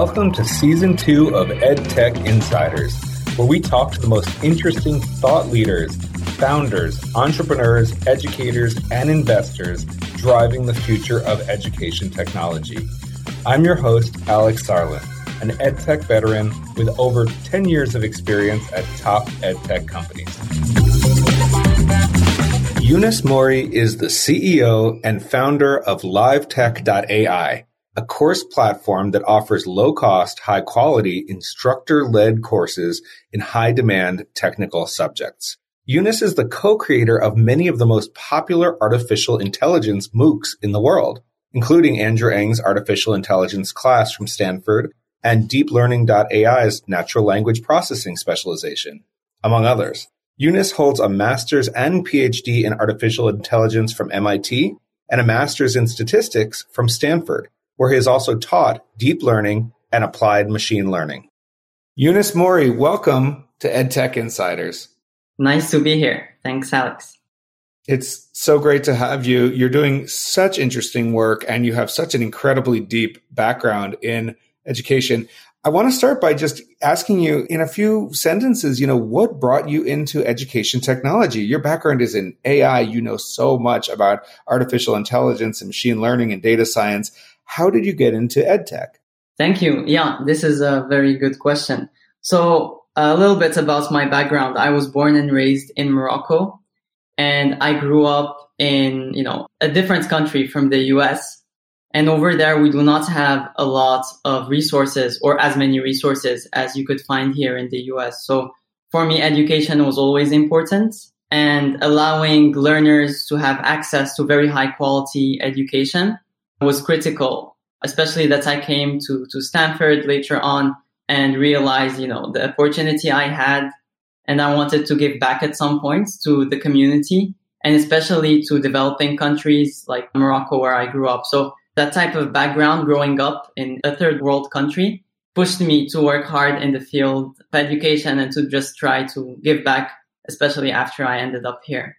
Welcome to season two of EdTech Insiders, where we talk to the most interesting thought leaders, founders, entrepreneurs, educators, and investors driving the future of education technology. I'm your host, Alex Sarlin, an EdTech veteran with over 10 years of experience at top EdTech companies. Younes Mourri is the CEO and founder of LiveTech.ai, a course platform that offers low cost, high quality, instructor led courses in high demand technical subjects. Younes is the co creator of many of the most popular artificial intelligence MOOCs in the world, including Andrew Ng's artificial intelligence class from Stanford and DeepLearning.ai's natural language processing specialization, among others. Younes holds a master's and PhD in artificial intelligence from MIT and a master's in statistics from Stanford, where he has also taught deep learning and applied machine learning. Younes Mourri, welcome to EdTech Insiders. Nice to be here. Thanks, Alex. It's so great to have you. You're doing such interesting work and you have such an incredibly deep background in education. I want to start by just asking you in a few sentences, you know, what brought you into education technology? Your background is in AI. You know so much about artificial intelligence and machine learning and data science. How did you get into edtech? Thank you. Yeah, this is a very good question. So a little bit about my background. I was born and raised in Morocco and I grew up in, you know, a different country from the US and over there, we do not have a lot of resources or as many resources as you could find here in the US. So for me, education was always important and allowing learners to have access to very high quality education was critical, especially that I came to, to Stanford later on and realized, you know, the opportunity I had and I wanted to give back at some point to the community and especially to developing countries like Morocco where I grew up. So that type of background growing up in a third world country pushed me to work hard in the field of education and to just try to give back, especially after I ended up here.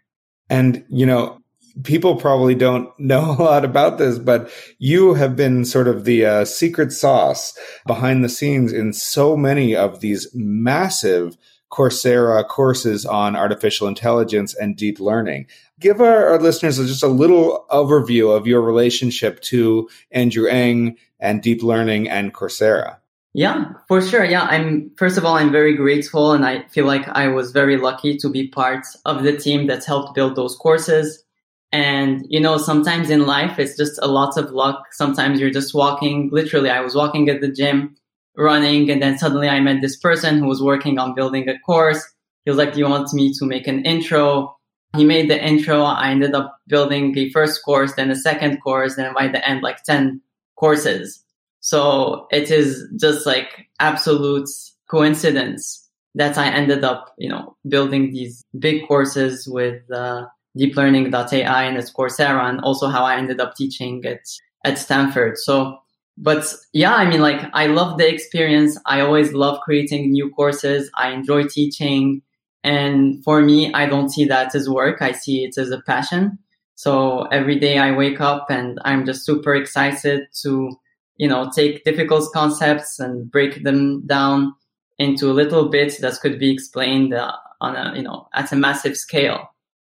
And, you know, people probably don't know a lot about this, but you have been sort of the uh, secret sauce behind the scenes in so many of these massive Coursera courses on artificial intelligence and deep learning. Give our, our, listeners just a little overview of your relationship to Andrew Ng and deep learning and Coursera. Yeah, for sure. Yeah, I'm first of all, I'm very grateful and I feel like I was very lucky to be part of the team that's helped build those courses. And, you know, sometimes in life, it's just a lot of luck. Sometimes you're just walking. Literally, I was walking at the gym running and then suddenly I met this person who was working on building a course. He was like, do you want me to make an intro? He made the intro. I ended up building the first course, then a second course, then by the end, like 10 courses. So it is just like absolute coincidence that I ended up, you know, building these big courses with uh, deeplearning.ai and its Coursera and also how I ended up teaching it at Stanford. So but yeah, I mean, like, I love the experience. I always love creating new courses. I enjoy teaching. And for me, I don't see that as work. I see it as a passion. So every day I wake up and I'm just super excited to, you know, take difficult concepts and break them down into little bits that could be explained uh, on a, you know, at a massive scale.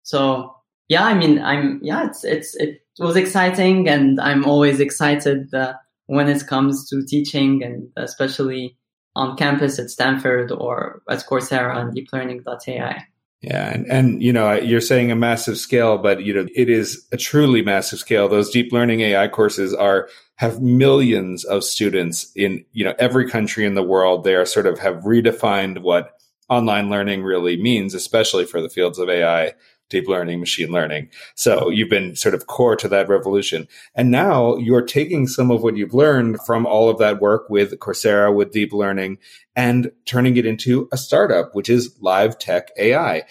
So yeah, I mean, I'm, yeah, it's, it's, it was exciting and I'm always excited. Uh, when it comes to teaching and especially on campus at Stanford or at Coursera and deeplearning.ai. Yeah, and, and you know you're saying a massive scale, but you know it is a truly massive scale. Those deep learning AI courses are have millions of students in you know every country in the world. They are sort of have redefined what online learning really means, especially for the fields of AI deep learning, machine learning. So you've been sort of core to that revolution. And now you're taking some of what you've learned from all of that work with Coursera, with deep learning, and turning it into a startup, which is Live Tech AI.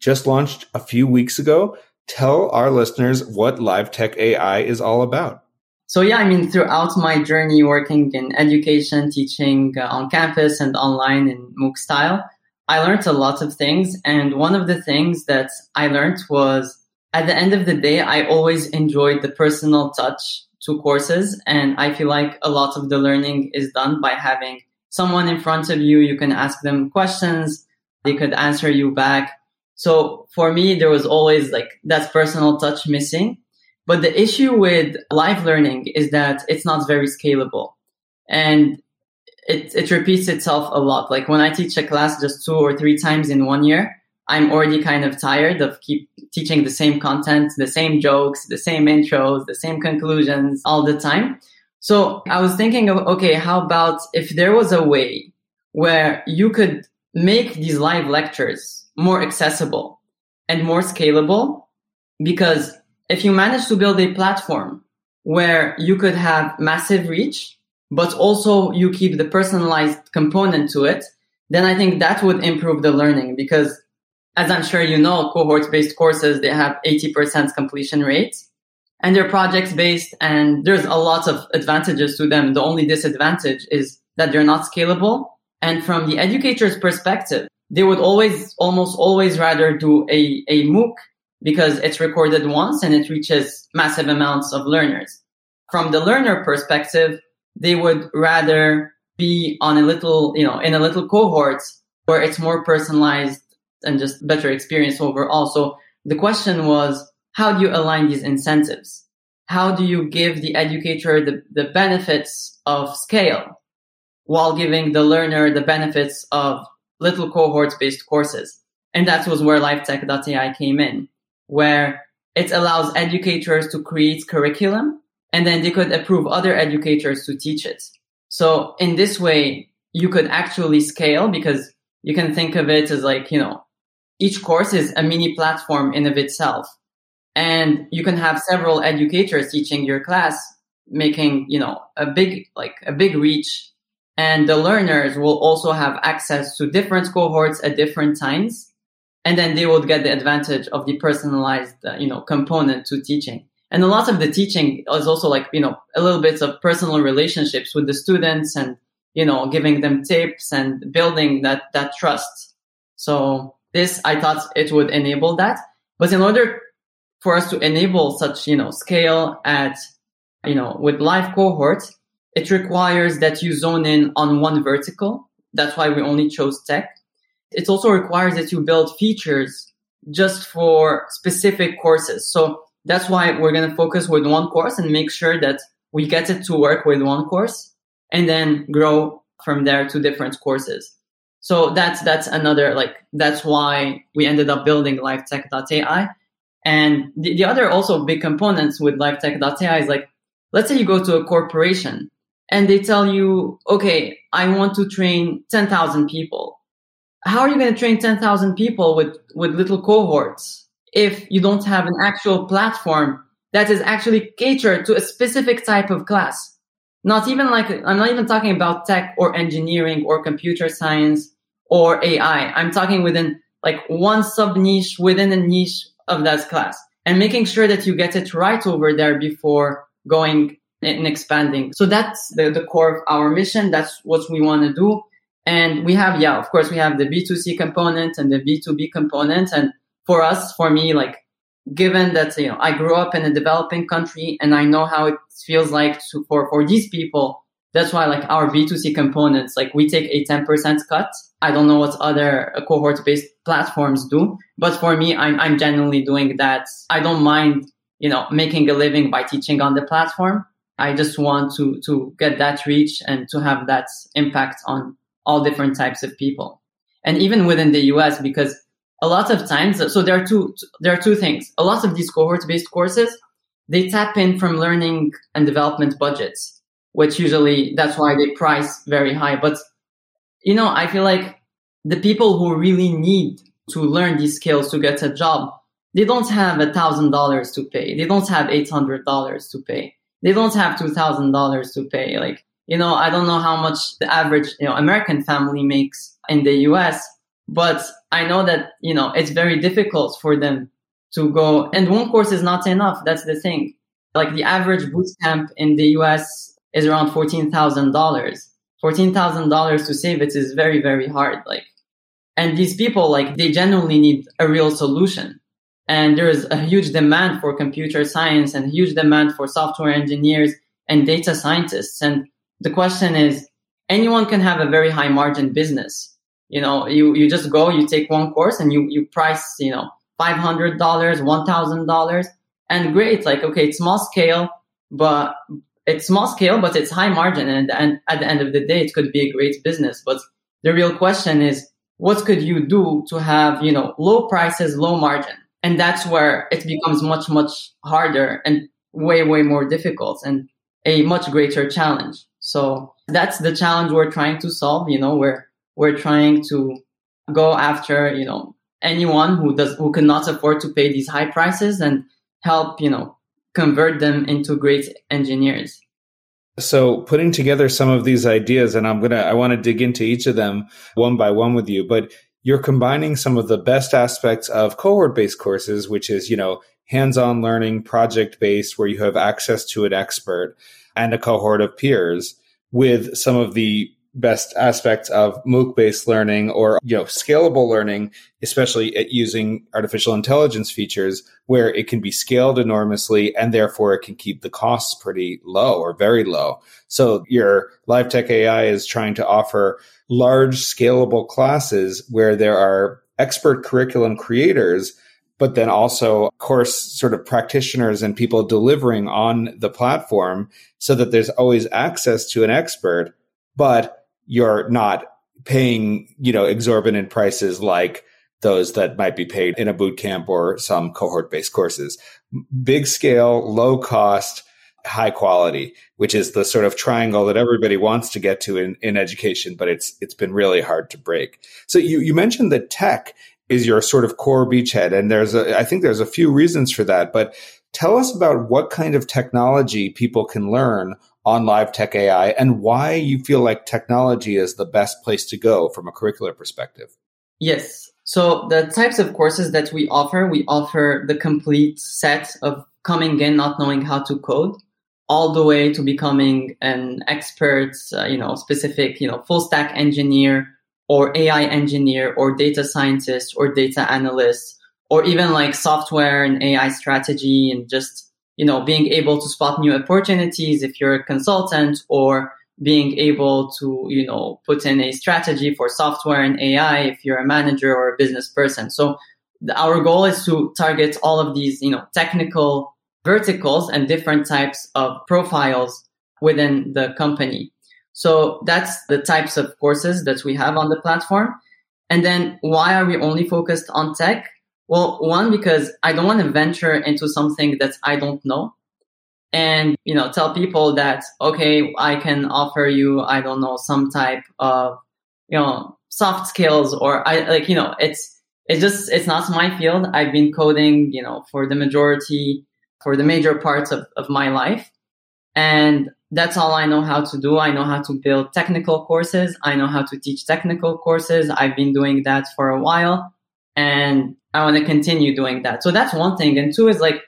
Just launched a few weeks ago. Tell our listeners what Live Tech AI is all about. So yeah, I mean, throughout my journey working in education, teaching uh, on campus and online in MOOC style, I learned a lot of things. And one of the things that I learned was at the end of the day, I always enjoyed the personal touch to courses. And I feel like a lot of the learning is done by having someone in front of you. You can ask them questions. They could answer you back. So for me, there was always like that personal touch missing. But the issue with live learning is that it's not very scalable and it, it repeats itself a lot. Like when I teach a class just two or three times in one year, I'm already kind of tired of keep teaching the same content, the same jokes, the same intros, the same conclusions all the time. So I was thinking of, okay, how about if there was a way where you could make these live lectures more accessible and more scalable? Because if you manage to build a platform where you could have massive reach, but also you keep the personalized component to it, then I think that would improve the learning because as I'm sure you know, cohort based courses, they have 80% completion rates and they're projects based and there's a lot of advantages to them. The only disadvantage is that they're not scalable. And from the educator's perspective, they would always, almost always rather do a, a MOOC because it's recorded once and it reaches massive amounts of learners. From the learner perspective, they would rather be on a little, you know, in a little cohort where it's more personalized and just better experience overall. So the question was, how do you align these incentives? How do you give the educator the, the benefits of scale while giving the learner the benefits of little cohorts based courses? And that was where LiveTech.ai came in, where it allows educators to create curriculum and then they could approve other educators to teach it. So in this way, you could actually scale because you can think of it as like, you know, each course is a mini platform in of itself. And you can have several educators teaching your class, making, you know, a big, like a big reach. And the learners will also have access to different cohorts at different times. And then they will get the advantage of the personalized, uh, you know, component to teaching. And a lot of the teaching is also like, you know, a little bit of personal relationships with the students and, you know, giving them tips and building that, that trust. So this, I thought it would enable that. But in order for us to enable such, you know, scale at, you know, with live cohorts, it requires that you zone in on one vertical. That's why we only chose tech. It also requires that you build features just for specific courses. So that's why we're going to focus with one course and make sure that we get it to work with one course and then grow from there to different courses. So that's that's another like that's why we ended up building LiveTech.ai. And the, the other also big components with LiveTech.ai is like, let's say you go to a corporation and they tell you, okay, I want to train 10,000 people. How are you going to train 10,000 people with, with little cohorts if you don't have an actual platform that is actually catered to a specific type of class? Not even like, I'm not even talking about tech or engineering or computer science or AI. I'm talking within like one sub niche within a niche of that class and making sure that you get it right over there before going and expanding. So that's the, the core of our mission. That's what we want to do. And we have, yeah, of course, we have the B2C component and the B2B component. And for us, for me, like, given that, you know, I grew up in a developing country and I know how it feels like to, for, for these people that's why like our B2C components, like we take a 10% cut. I don't know what other uh, cohort based platforms do, but for me, I'm, I'm genuinely doing that. I don't mind, you know, making a living by teaching on the platform. I just want to, to get that reach and to have that impact on all different types of people. And even within the US, because a lot of times, so there are two, there are two things. A lot of these cohort based courses, they tap in from learning and development budgets which usually that's why they price very high. But you know, I feel like the people who really need to learn these skills to get a job, they don't have a thousand dollars to pay. They don't have eight hundred dollars to pay. They don't have two thousand dollars to pay. Like, you know, I don't know how much the average, you know, American family makes in the US, but I know that, you know, it's very difficult for them to go and one course is not enough. That's the thing. Like the average boot camp in the US is around $14,000. $14,000 to save it is very, very hard. Like, and these people, like, they genuinely need a real solution. And there is a huge demand for computer science and huge demand for software engineers and data scientists. And the question is, anyone can have a very high margin business. You know, you, you just go, you take one course and you, you price, you know, $500, $1,000 and great. Like, okay, it's small scale, but it's small scale, but it's high margin. And, and at the end of the day, it could be a great business. But the real question is, what could you do to have, you know, low prices, low margin? And that's where it becomes much, much harder and way, way more difficult and a much greater challenge. So that's the challenge we're trying to solve. You know, we're, we're trying to go after, you know, anyone who does, who cannot afford to pay these high prices and help, you know, convert them into great engineers. So putting together some of these ideas, and I'm to, I want to dig into each of them one by one with you, but you're combining some of the best aspects of cohort based courses, which is, you know, hands on learning, project based, where you have access to an expert and a cohort of peers with some of the best aspects of MOOC based learning or, you know, scalable learning, especially at using artificial intelligence features where it can be scaled enormously and therefore it can keep the costs pretty low or very low. So your live tech AI is trying to offer large scalable classes where there are expert curriculum creators but then also course sort of practitioners and people delivering on the platform so that there's always access to an expert but you're not paying, you know, exorbitant prices like those that might be paid in a boot camp or some cohort based courses. Big scale, low cost, high quality, which is the sort of triangle that everybody wants to get to in, in education, but it's it's been really hard to break. So you, you mentioned that tech is your sort of core beachhead, and there's a I think there's a few reasons for that, but tell us about what kind of technology people can learn on live tech AI and why you feel like technology is the best place to go from a curricular perspective. Yes. So the types of courses that we offer, we offer the complete set of coming in not knowing how to code all the way to becoming an expert, uh, you know, specific, you know, full stack engineer or AI engineer or data scientist or data analyst or even like software and AI strategy and just you know, being able to spot new opportunities if you're a consultant or being able to, you know, put in a strategy for software and AI if you're a manager or a business person. So our goal is to target all of these, you know, technical verticals and different types of profiles within the company. So that's the types of courses that we have on the platform. And then why are we only focused on tech? Well, one, because I don't want to venture into something that I don't know and, you know, tell people that, okay, I can offer you, I don't know, some type of, you know, soft skills or I like, you know, it's, it's just, it's not my field. I've been coding, you know, for the majority, for the major parts of, of my life. And that's all I know how to do. I know how to build technical courses. I know how to teach technical courses. I've been doing that for a while and I want to continue doing that. So that's one thing. And two is like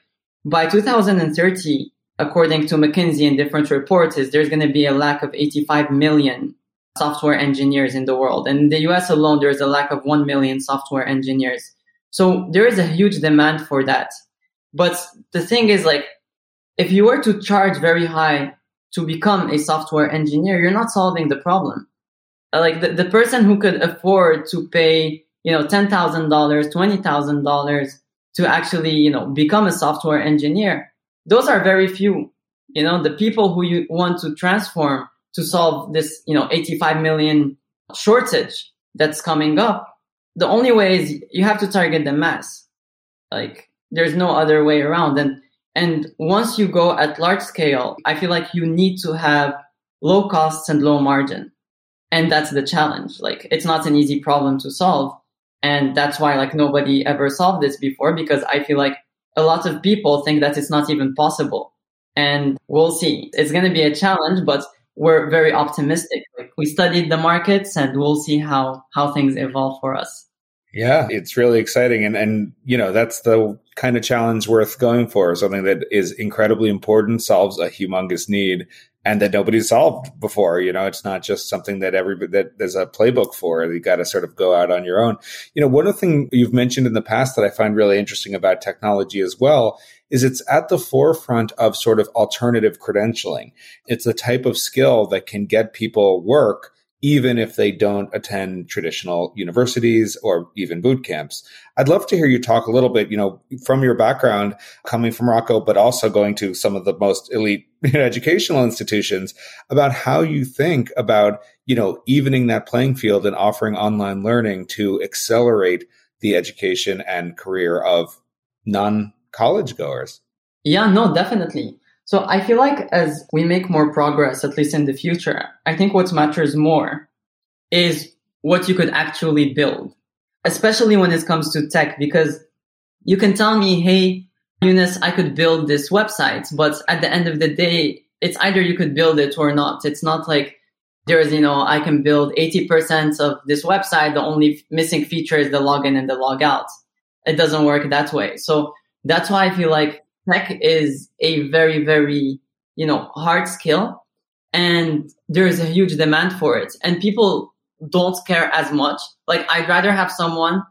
by 2030, according to McKinsey and different reports, is there's going to be a lack of 85 million software engineers in the world. And in the US alone, there's a lack of 1 million software engineers. So there is a huge demand for that. But the thing is like, if you were to charge very high to become a software engineer, you're not solving the problem. Like the, the person who could afford to pay you know, $10,000, $20,000 to actually, you know, become a software engineer. Those are very few. You know, the people who you want to transform to solve this, you know, 85 million shortage that's coming up. The only way is you have to target the mass. Like there's no other way around. And, and once you go at large scale, I feel like you need to have low costs and low margin. And that's the challenge. Like it's not an easy problem to solve and that's why like nobody ever solved this before because I feel like a lot of people think that it's not even possible. And we'll see. It's going to be a challenge, but we're very optimistic. Like we studied the markets and we'll see how, how things evolve for us. Yeah, it's really exciting. And, and, you know, that's the kind of challenge worth going for, something that is incredibly important, solves a humongous need, and that nobody's solved before. You know, it's not just something that everybody that there's a playbook for. You got to sort of go out on your own. You know, one of the things you've mentioned in the past that I find really interesting about technology as well is it's at the forefront of sort of alternative credentialing. It's a type of skill that can get people work even if they don't attend traditional universities or even boot camps. I'd love to hear you talk a little bit, you know, from your background coming from Morocco, but also going to some of the most elite educational institutions about how you think about, you know, evening that playing field and offering online learning to accelerate the education and career of non college goers. Yeah, no, definitely. So I feel like as we make more progress, at least in the future, I think what matters more is what you could actually build, especially when it comes to tech, because you can tell me, hey, Younes, I could build this website, but at the end of the day, it's either you could build it or not. It's not like there's, you know, I can build 80% of this website. The only missing feature is the login and the logout. It doesn't work that way. So that's why I feel like tech is a very, very, you know, hard skill and there is a huge demand for it and people don't care as much. Like I'd rather have someone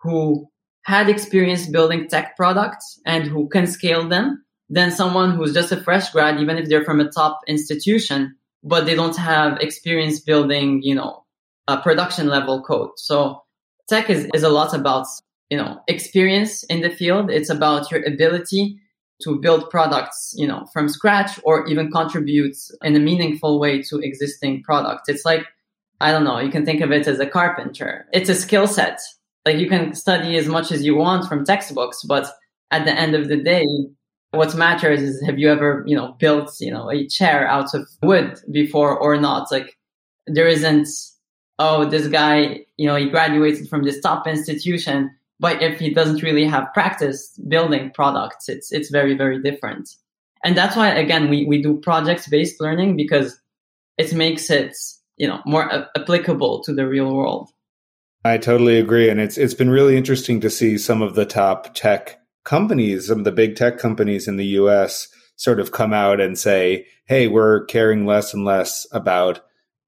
who had experience building tech products and who can scale them than someone who's just a fresh grad, even if they're from a top institution, but they don't have experience building, you know, a production level code. So tech is, is a lot about, you know, experience in the field. It's about your ability to build products, you know, from scratch or even contribute in a meaningful way to existing products. It's like, I don't know, you can think of it as a carpenter. It's a skill set. Like you can study as much as you want from textbooks, but at the end of the day, what matters is have you ever, you know, built, you know, a chair out of wood before or not? Like there isn't, oh, this guy, you know, he graduated from this top institution but if he doesn't really have practice building products, it's it's very very different. And that's why again we we do project based learning because it makes it you know more applicable to the real world. I totally agree, and it's it's been really interesting to see some of the top tech companies, some of the big tech companies in the U.S. sort of come out and say, "Hey, we're caring less and less about."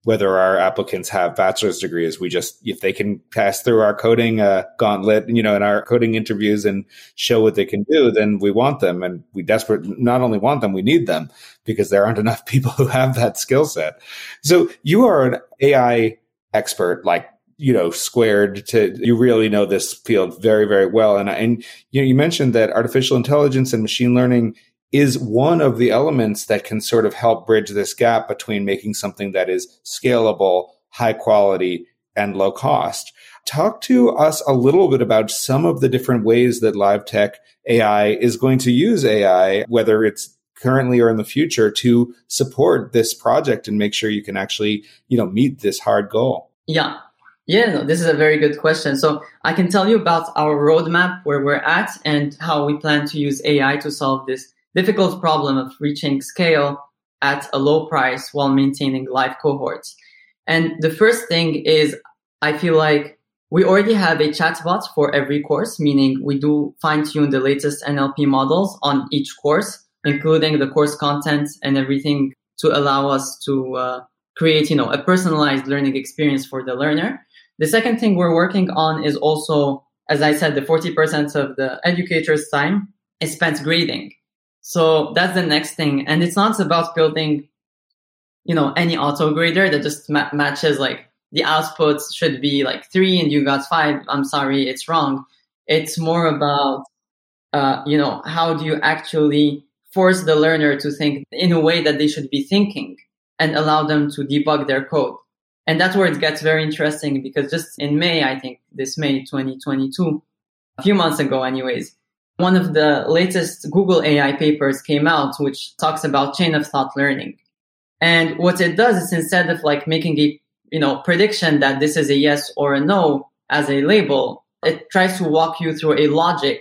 Whether our applicants have bachelor's degrees. We just, if they can pass through our coding uh, gauntlet, you know, in our coding interviews and show what they can do, then we want them. And we desperate, not only want them, we need them because there aren't enough people who have that skill set. So you are an AI expert, like, you know, squared to, you really know this field very, very well. And, and, you know, you mentioned that artificial intelligence and machine learning is one of the elements that can sort of help bridge this gap between making something that is scalable, high quality, and low cost. Talk to us a little bit about some of the different ways that live tech AI is going to use AI, whether it's currently or in the future to support this project and make sure you can actually, you know, meet this hard goal. Yeah. Yeah, no, this is a very good question. So I can tell you about our roadmap where we're at and how we plan to use AI to solve this difficult problem of reaching scale at a low price while maintaining live cohorts. And the first thing is I feel like we already have a chatbot for every course, meaning we do fine tune the latest NLP models on each course, including the course content and everything to allow us to uh, create, you know, a personalized learning experience for the learner. The second thing we're working on is also, as I said, the 40% of the educator's time is spent grading. So that's the next thing. And it's not about building, you know, any auto grader that just ma- matches like the outputs should be like three and you got five. I'm sorry, it's wrong. It's more about, uh, you know, how do you actually force the learner to think in a way that they should be thinking and allow them to debug their code. And that's where it gets very interesting because just in May, I think this May 2022, a few months ago anyways, one of the latest Google AI papers came out, which talks about chain of thought learning. And what it does is instead of like making a, you know, prediction that this is a yes or a no as a label, it tries to walk you through a logic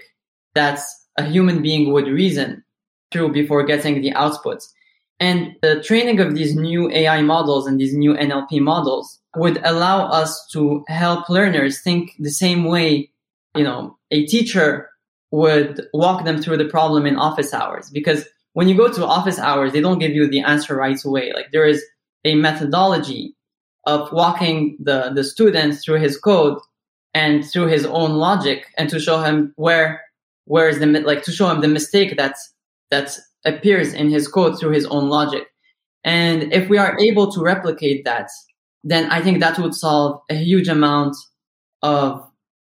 that a human being would reason through before getting the outputs. And the training of these new AI models and these new NLP models would allow us to help learners think the same way, you know, a teacher would walk them through the problem in office hours because when you go to office hours, they don't give you the answer right away. Like there is a methodology of walking the, the student through his code and through his own logic and to show him where where is the like to show him the mistake that's that appears in his code through his own logic. And if we are able to replicate that, then I think that would solve a huge amount of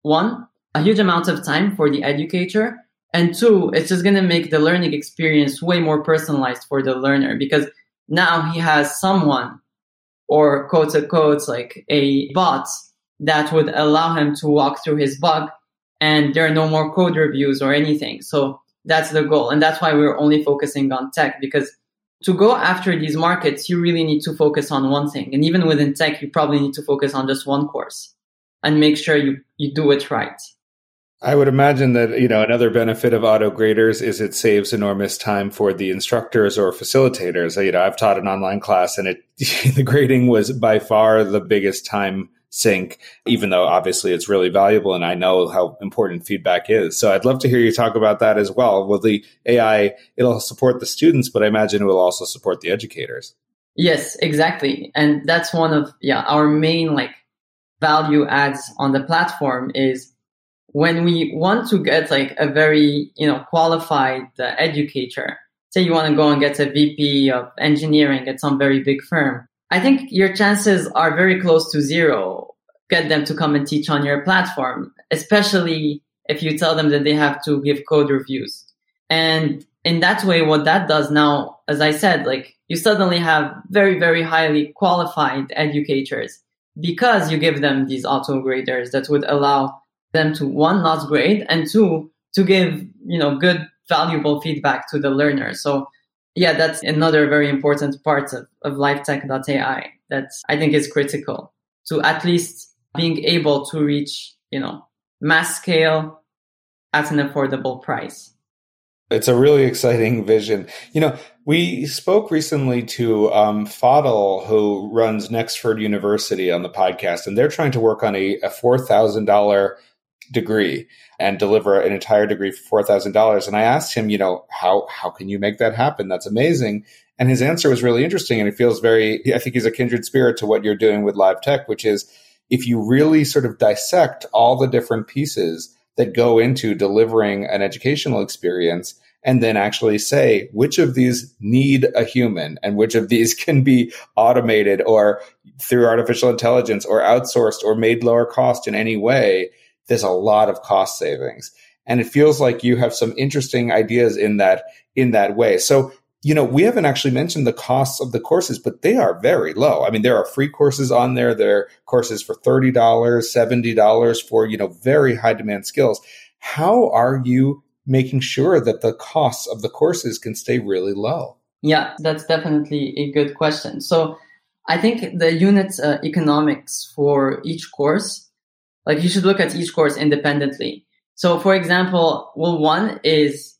one, a huge amount of time for the educator. And two, it's just going to make the learning experience way more personalized for the learner because now he has someone or quote unquote like a bot that would allow him to walk through his bug and there are no more code reviews or anything. So that's the goal. And that's why we're only focusing on tech because to go after these markets, you really need to focus on one thing. And even within tech, you probably need to focus on just one course and make sure you, you do it right. I would imagine that, you know, another benefit of auto graders is it saves enormous time for the instructors or facilitators. You know, I've taught an online class and it, the grading was by far the biggest time sink, even though obviously it's really valuable and I know how important feedback is. So I'd love to hear you talk about that as well. Will the AI, it'll support the students, but I imagine it will also support the educators. Yes, exactly. And that's one of, yeah, our main like value adds on the platform is when we want to get like a very, you know, qualified uh, educator, say you want to go and get a VP of engineering at some very big firm I think your chances are very close to zero. Get them to come and teach on your platform, especially if you tell them that they have to give code reviews. And in that way, what that does now, as I said, like you suddenly have very, very highly qualified educators because you give them these auto graders that would allow them to one, not grade and two, to give, you know, good, valuable feedback to the learner. So yeah, that's another very important part of, of livetech.ai that I think is critical to at least being able to reach, you know, mass scale at an affordable price. It's a really exciting vision. You know, we spoke recently to um, Fadl, who runs Nexford University on the podcast, and they're trying to work on a, a $4,000 degree and deliver an entire degree for $4,000. And I asked him, you know, how, how can you make that happen? That's amazing. And his answer was really interesting. And it feels very, I think he's a kindred spirit to what you're doing with live tech, which is if you really sort of dissect all the different pieces that go into delivering an educational experience and then actually say which of these need a human and which of these can be automated or through artificial intelligence or outsourced or made lower cost in any way there's a lot of cost savings. And it feels like you have some interesting ideas in that, in that way. So, you know, we haven't actually mentioned the costs of the courses, but they are very low. I mean, there are free courses on there. There are courses for $30, $70 for, you know, very high demand skills. How are you making sure that the costs of the courses can stay really low? Yeah, that's definitely a good question. So I think the unit uh, economics for each course like you should look at each course independently. So for example, well, one is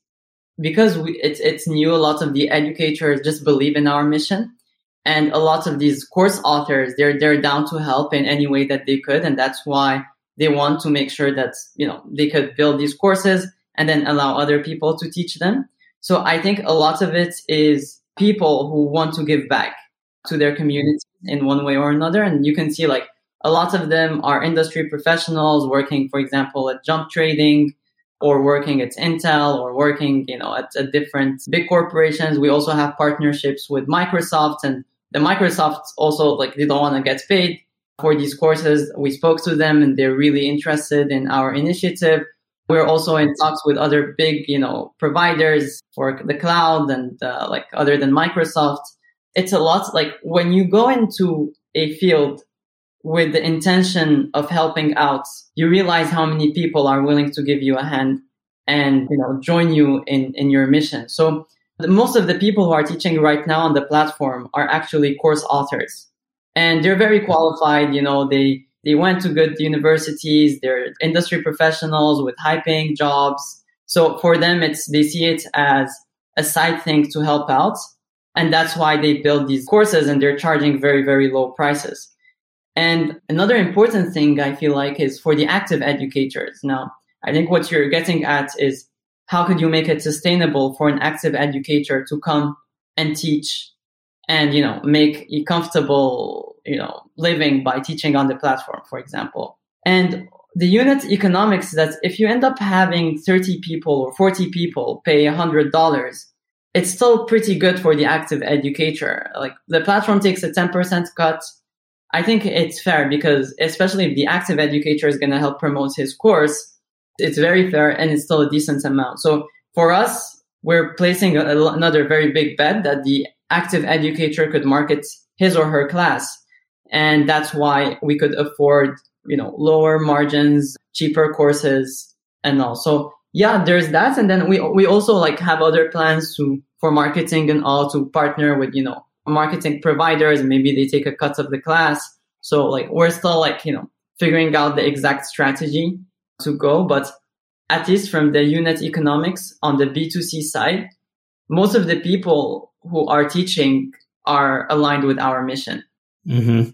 because we, it's, it's new, a lot of the educators just believe in our mission. And a lot of these course authors, they're, they're down to help in any way that they could. And that's why they want to make sure that, you know, they could build these courses and then allow other people to teach them. So I think a lot of it is people who want to give back to their community in one way or another. And you can see like a lot of them are industry professionals working, for example, at Jump Trading or working at Intel or working, you know, at, at different big corporations. We also have partnerships with Microsoft and the Microsoft also like they don't want to get paid for these courses. We spoke to them and they're really interested in our initiative. We're also in talks with other big, you know, providers for the cloud and uh, like other than Microsoft. It's a lot like when you go into a field with the intention of helping out, you realize how many people are willing to give you a hand and you know join you in in your mission. So the, most of the people who are teaching right now on the platform are actually course authors, and they're very qualified. You know, they they went to good universities. They're industry professionals with high paying jobs. So for them, it's they see it as a side thing to help out. And that's why they build these courses and they're charging very, very low prices. And another important thing I feel like is for the active educators. Now, I think what you're getting at is how could you make it sustainable for an active educator to come and teach and, you know, make a comfortable, you know, living by teaching on the platform, for example. And the unit economics that if you end up having 30 people or 40 people pay $100, it's still pretty good for the active educator. Like the platform takes a 10% cut. I think it's fair because especially if the active educator is going to help promote his course, it's very fair and it's still a decent amount. So for us, we're placing a, another very big bet that the active educator could market his or her class. And that's why we could afford, you know, lower margins, cheaper courses and all. So yeah, there's that. And then we, we also like have other plans to, for marketing and all to partner with, you know, marketing providers maybe they take a cut of the class. So like we're still like, you know, figuring out the exact strategy to go, but at least from the unit economics on the B2C side, most of the people who are teaching are aligned with our mission. Mm-hmm.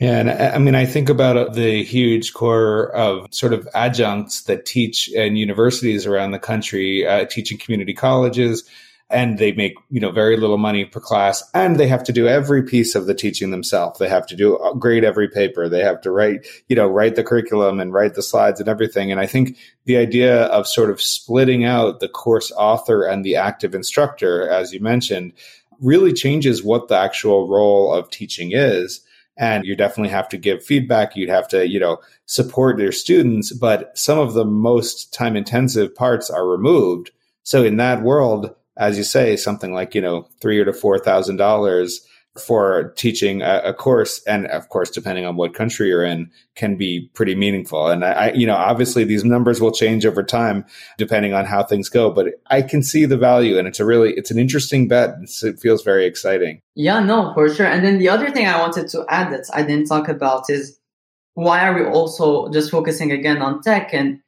Yeah, and I, I mean, I think about the huge corps of sort of adjuncts that teach in universities around the country, uh, teaching community colleges, and they make you know very little money per class and they have to do every piece of the teaching themselves. They have to do uh, grade every paper. They have to write you know write the curriculum and write the slides and everything. And i think the idea of sort of splitting out the course author and the active instructor as you mentioned really changes what the actual role of teaching is. And you definitely have to give feedback. You'd have to you know support your students but some of the most time intensive parts are removed. So in that world as you say, something like, you know, three or to four thousand dollars for teaching a, a, course, and of course, depending on what country you're in, can be pretty meaningful. And I, you know, obviously these numbers will change over time depending on how things go, but I can see the value, and it's a really, it's an interesting bet. It's, it feels very exciting. Yeah, no, for sure. And then the other thing I wanted to add that I didn't talk about is why are we also just focusing again on tech and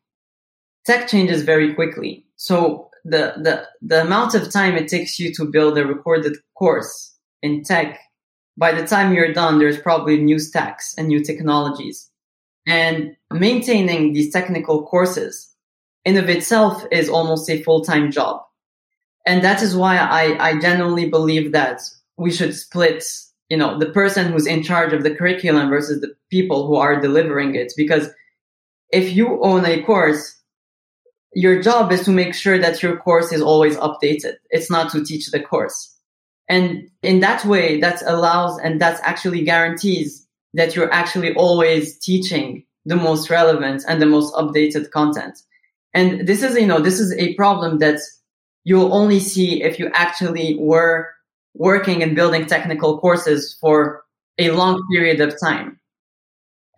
tech changes very quickly. So the, the, the amount of time it takes you to build a recorded course in tech, by the time you're done, there's probably new stacks and new technologies. And maintaining these technical courses in of itself is almost a full-time job. And that is why I, I genuinely believe that we should split, you know, the person who's in charge of the curriculum versus the people who are delivering it. Because if you own a course, your job is to make sure that your course is always updated. It's not to teach the course. And in that way, that allows and that actually guarantees that you're actually always teaching the most relevant and the most updated content. And this is, you know, this is a problem that you'll only see if you actually were working and building technical courses for a long period of time.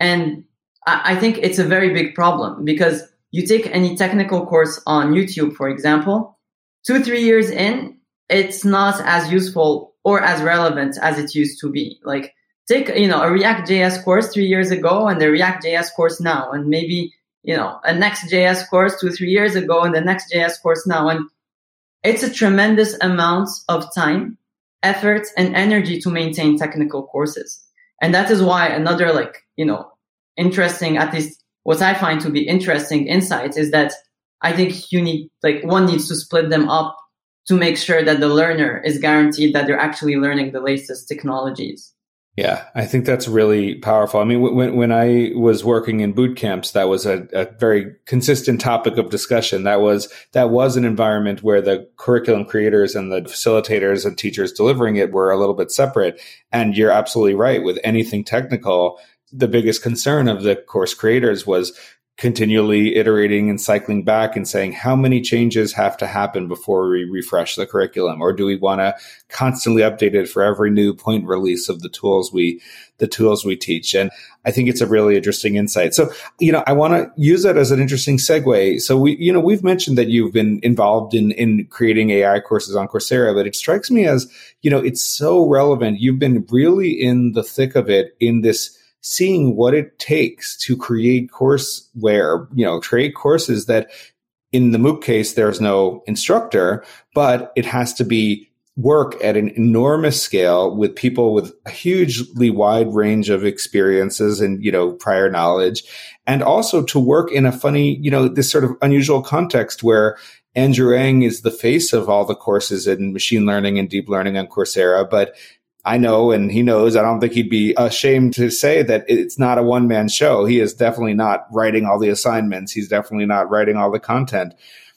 And I think it's a very big problem because you take any technical course on YouTube, for example, two, three years in, it's not as useful or as relevant as it used to be. Like take, you know, a React JS course three years ago and the React JS course now, and maybe, you know, a next JS course two, three years ago and the next JS course now. And it's a tremendous amount of time, effort and energy to maintain technical courses. And that is why another like, you know, interesting, at least what I find to be interesting insights is that I think you need, like, one needs to split them up to make sure that the learner is guaranteed that they're actually learning the latest technologies. Yeah, I think that's really powerful. I mean, when when I was working in boot camps, that was a, a, very consistent topic of discussion. That was that was an environment where the curriculum creators and the facilitators and teachers delivering it were a little bit separate. And you're absolutely right. With anything technical, the biggest concern of the course creators was continually iterating and cycling back and saying how many changes have to happen before we refresh the curriculum? Or do we want to constantly update it for every new point release of the tools we the tools we teach? And i think it's a really interesting insight. So you know i want to use that as an interesting segue. So we you know we've mentioned that you've been involved in in creating ai courses on coursera but it strikes me as you know it's so relevant. You've been really in the thick of it in this seeing what it takes to create courseware, you know, create courses that in the MOOC case, there's no instructor, but it has to be work at an enormous scale with people with a hugely wide range of experiences and, you know, prior knowledge. And also to work in a funny, you know, this sort of unusual context where Andrew Ng is the face of all the courses in machine learning and deep learning on Coursera, but I know and he knows. I don't think he'd be ashamed to say that it's not a one man show. He is definitely not writing all the assignments. He's definitely not writing all the content.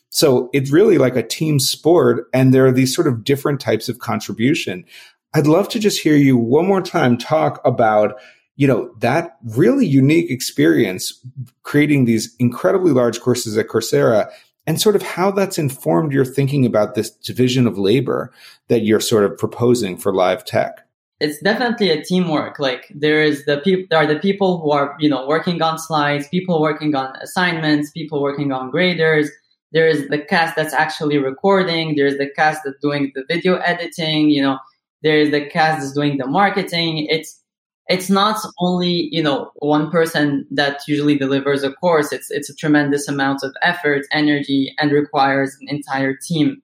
So it's really like a team sport. And there are these sort of different types of contribution. I'd love to just hear you one more time talk about you know, that really unique experience creating these incredibly large courses at Coursera and sort of how that's informed your thinking about this division of labor that you're sort of proposing for live tech. It's definitely a teamwork. Like there is the people there are the people who are you know working on slides people working on assignments people working on graders. There is the cast that's actually recording. There's the cast that's doing the video editing. You know there's the cast that's doing the marketing. It's it's not only you know one person that usually delivers a course. It's it's a tremendous amount of effort energy and requires an entire team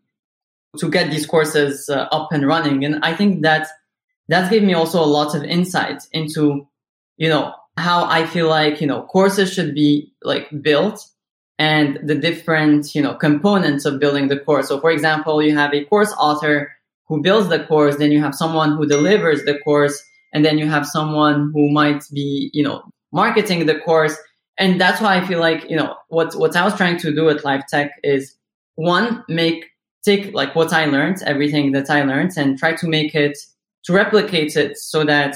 to get these courses uh, up and running. And i think that that gave me also a lot of insight into you know how i feel like you know courses should be like built and the different you know components of building the course. So for example you have a course author who builds the course then you have someone who delivers the course and then you have someone who might be you know marketing the course. And that's why i feel like you know what what i was trying to do at live tech is one make take like what i learned everything that i learned and try to make it to replicate it so that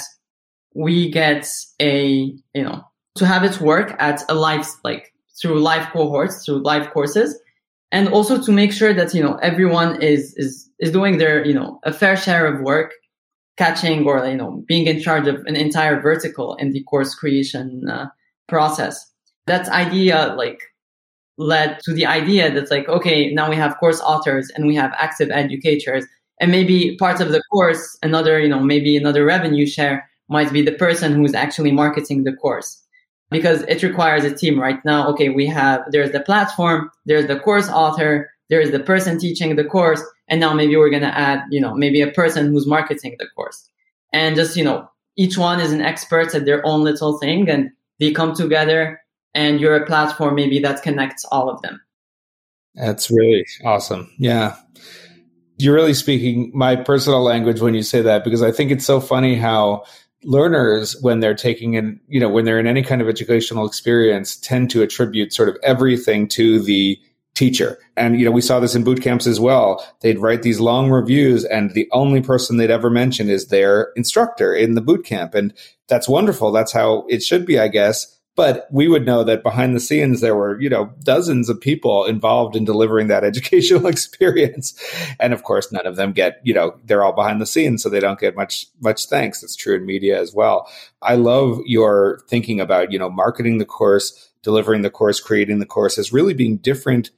we get a you know to have it work at a live like through live cohorts through live courses. And also to make sure that you know everyone is is is doing their you know a fair share of work catching or you know being in charge of an entire vertical in the course creation uh, process. That idea like led to the idea that's like okay now we have course authors and we have active educators. And maybe part of the course another you know maybe another revenue share might be the person who's actually marketing the course. Because it requires a team right now. Okay we have there's the platform there's the course author there's the person teaching the course and now maybe we're going to add you know maybe a person who's marketing the course. And just you know each one is an expert at their own little thing and they come together and you're a platform maybe that connects all of them. That's really awesome. Yeah. You're really speaking my personal language when you say that because i think it's so funny how learners when they're taking in you know when they're in any kind of educational experience tend to attribute sort of everything to the teacher. And, you know, we saw this in boot camps as well. They'd write these long reviews and the only person they'd ever mention is their instructor in the boot camp. And that's wonderful. That's how it should be, I guess. But we would know that behind the scenes, there were, you know, dozens of people involved in delivering that educational experience. And of course, none of them get, you know, they're all behind the scenes. So they don't get much, much thanks. It's true in media as well. I love your thinking about, you know, marketing the course, delivering the course, creating the course as really being different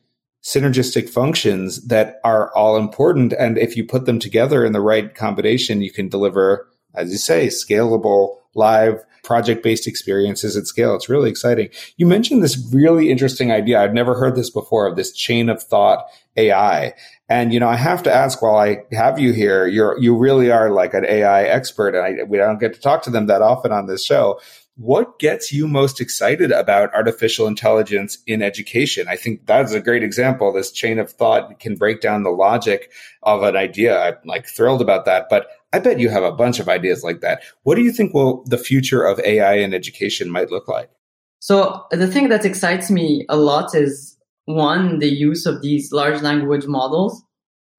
synergistic functions that are all important. And if you put them together in the right combination, you can deliver, as you say, scalable, live, project based experiences at scale. It's really exciting. You mentioned this really interesting idea. I've never heard this before of this chain of thought AI. And, you know, I have to ask while I have you here, you're, you really are like an AI expert and I, we don't get to talk to them that often on this show what gets you most excited about artificial intelligence in education? I think that's a great example. This chain of thought can break down the logic of an idea. I'm like thrilled about that, but I bet you have a bunch of ideas like that. What do you think will the future of AI in education might look like? So the thing that excites me a lot is one, the use of these large language models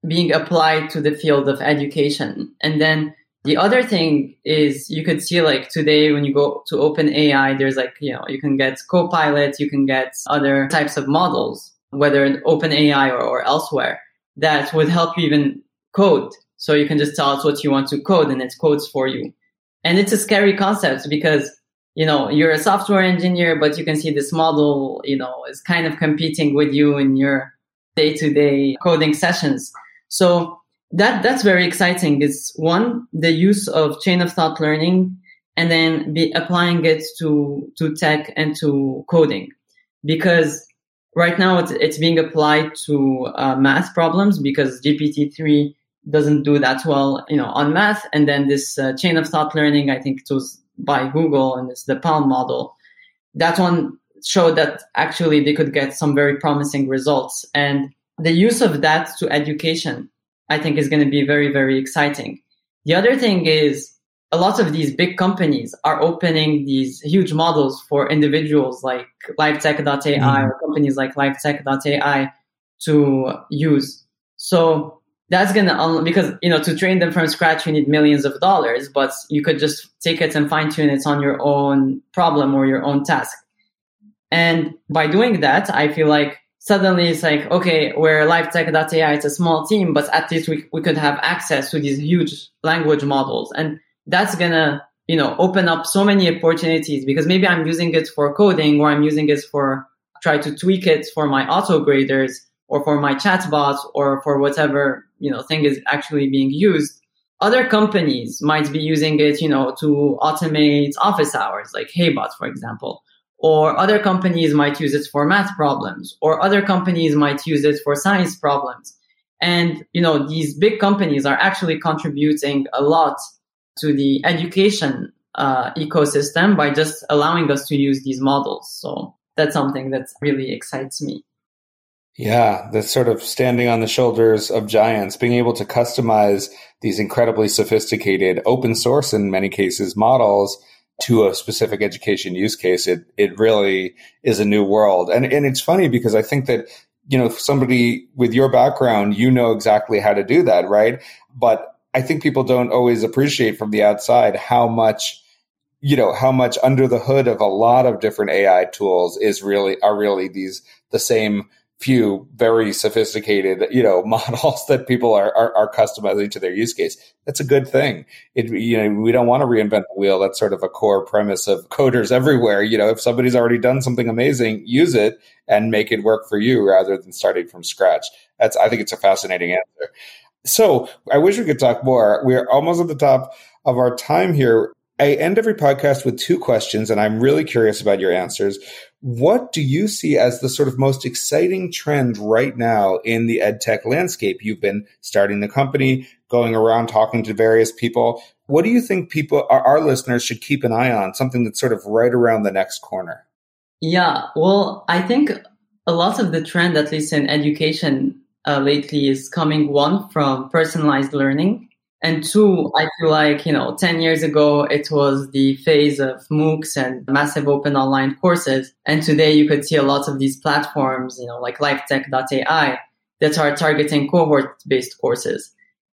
being applied to the field of education. And then the other thing is you could see like today when you go to OpenAI, there's like, you know, you can get Copilot, you can get other types of models, whether in OpenAI or, or elsewhere that would help you even code. So you can just tell it what you want to code and it codes for you. And it's a scary concept because, you know, you're a software engineer, but you can see this model, you know, is kind of competing with you in your day to day coding sessions. So that that's very exciting. It's one the use of chain of thought learning, and then be applying it to to tech and to coding, because right now it's it's being applied to uh, math problems because GPT three doesn't do that well, you know, on math, and then this uh, chain of thought learning, I think it was by Google and it's the PaLM model. That one showed that actually they could get some very promising results, and the use of that to education I think is going to be very, very exciting The other thing is a lot of these big companies are opening these huge models for individuals like livetech.ai mm-hmm. or companies like livetech.ai to use. So that's going to, because, you know, to train them from scratch, you need millions of dollars, but you could just take it and fine tune it on your own problem or your own task. And by doing that, I feel like suddenly it's like, okay, we're livetech.ai, it's a small team, but at least we, we could have access to these huge language models. And that's gonna, you know, open up so many opportunities because maybe I'm using it for coding or I'm using it for try to tweak it for my auto graders or for my chatbot or for whatever, you know, thing is actually being used. Other companies might be using it, you know, to automate office hours, like HeyBot, for example. Or other companies might use it for math problems, or other companies might use it for science problems. And, you know, these big companies are actually contributing a lot to the education uh, ecosystem by just allowing us to use these models. So that's something that really excites me. Yeah, that's sort of standing on the shoulders of giants, being able to customize these incredibly sophisticated open source in many cases models to a specific education use case. It it really is a new world. And and it's funny because I think that you know somebody with your background, you know exactly how to do that, right? But I think people don't always appreciate from the outside how much, you know, how much under the hood of a lot of different AI tools is really, are really these, the same few very sophisticated, you know, models that people are, are, are customizing to their use case. That's a good thing. It, you know, we don't want to reinvent the wheel. That's sort of a core premise of coders everywhere. You know, if somebody's already done something amazing, use it and make it work for you rather than starting from scratch. That's, I think it's a fascinating answer. So I wish we could talk more. We're almost at the top of our time here. I end every podcast with two questions, and I'm really curious about your answers. What do you see as the sort of most exciting trend right now in the ed tech landscape? You've been starting the company, going around talking to various people. What do you think people, our, our listeners, should keep an eye on? Something that's sort of right around the next corner. Yeah, well, I think a lot of the trend, at least in education, uh, lately is coming one from personalized learning and two i feel like you know 10 years ago it was the phase of moocs and massive open online courses. And today you could see a lot of these platforms you know like livetech.ai that are targeting cohort based courses.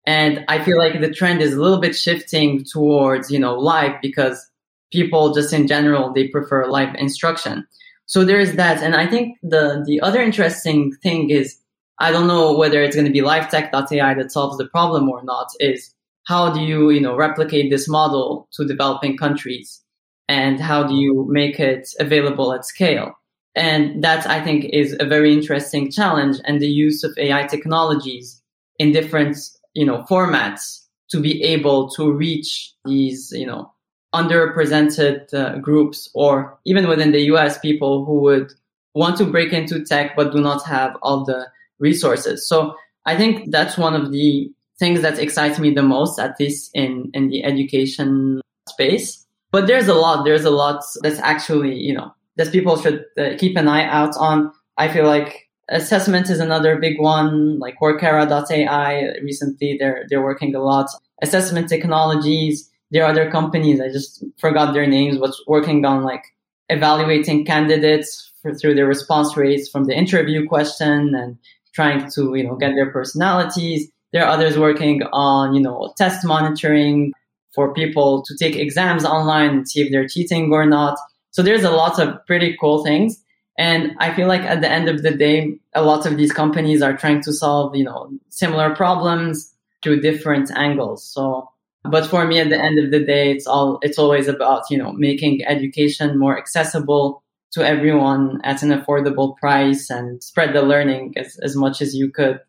And i feel like the trend is a little bit shifting towards you know live because people just in general they prefer live instruction. So there's that. And i think the the other interesting thing is I don't know whether it's going to be livetech.ai that solves the problem or not is how do you, you know, replicate this model to developing countries and how do you make it available at scale? And that I think is a very interesting challenge and the use of AI technologies in different, you know, formats to be able to reach these, you know, underrepresented uh, groups or even within the US people who would want to break into tech but do not have all the resources. So I think that's one of the things that excites me the most, at least in, in the education space. But there's a lot, there's a lot that's actually, you know, that people should uh, keep an eye out on. I feel like assessment is another big one, like Workera.ai. Recently, they're, they're working a lot. Assessment technologies. There are other companies. I just forgot their names, but working on like evaluating candidates for, through their response rates from the interview question and trying to, you know, get their personalities. There are others working on, you know, test monitoring for people to take exams online and see if they're cheating or not. So there's a lot of pretty cool things. And I feel like at the end of the day, a lot of these companies are trying to solve, you know, similar problems through different angles. So, but for me, at the end of the day, it's all, it's always about, you know, making education more accessible to everyone at an affordable price and spread the learning as, as much as you could.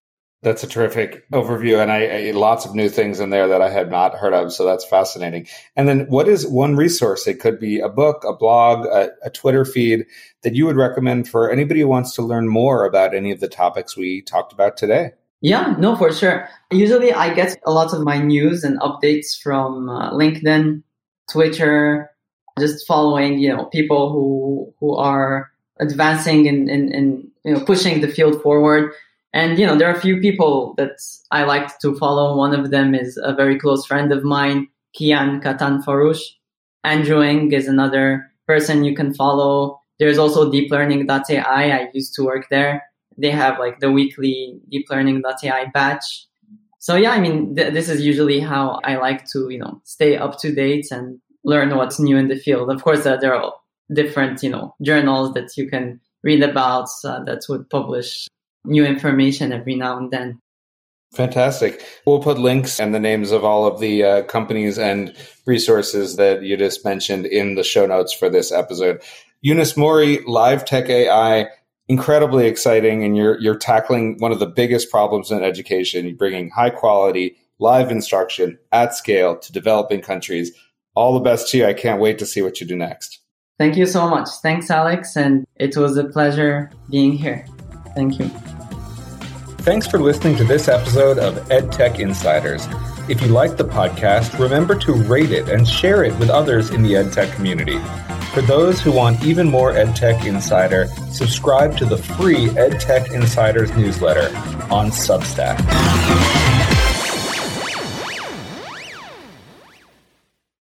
That's a terrific overview, and I, I, lots of new things in there that I had not heard of. So that's fascinating. And then, what is one resource? It could be a book, a blog, a, a Twitter feed that you would recommend for anybody who wants to learn more about any of the topics we talked about today. Yeah, no, for sure. Usually, I get a lot of my news and updates from uh, LinkedIn, Twitter, just following, you know, people who, who are advancing and, and, and, you know, pushing the field forward. And, you know, there are a few people that I like to follow. One of them is a very close friend of mine, Kian Katanforoosh. Andrew Ng is another person you can follow. There's also deeplearning.ai. I used to work there. They have like the weekly deeplearning.ai batch. So yeah, I mean, th- this is usually how I like to, you know, stay up to date and learn what's new in the field. Of course, uh, there are different, you know, journals that you can read about uh, that would publish new information every now and then. Fantastic. We'll put links and the names of all of the uh, companies and resources that you just mentioned in the show notes for this episode. Younes Mourri, Live Tech AI, incredibly exciting, and you're you're tackling one of the biggest problems in education. You're bringing high quality live instruction at scale to developing countries. All the best to you. I can't wait to see what you do next. Thank you so much. Thanks, Alex, and it was a pleasure being here. Thank you. Thanks for listening to this episode of EdTech Insiders. If you like the podcast, remember to rate it and share it with others in the EdTech community. For those who want even more EdTech Insider, subscribe to the free EdTech Insiders newsletter on Substack.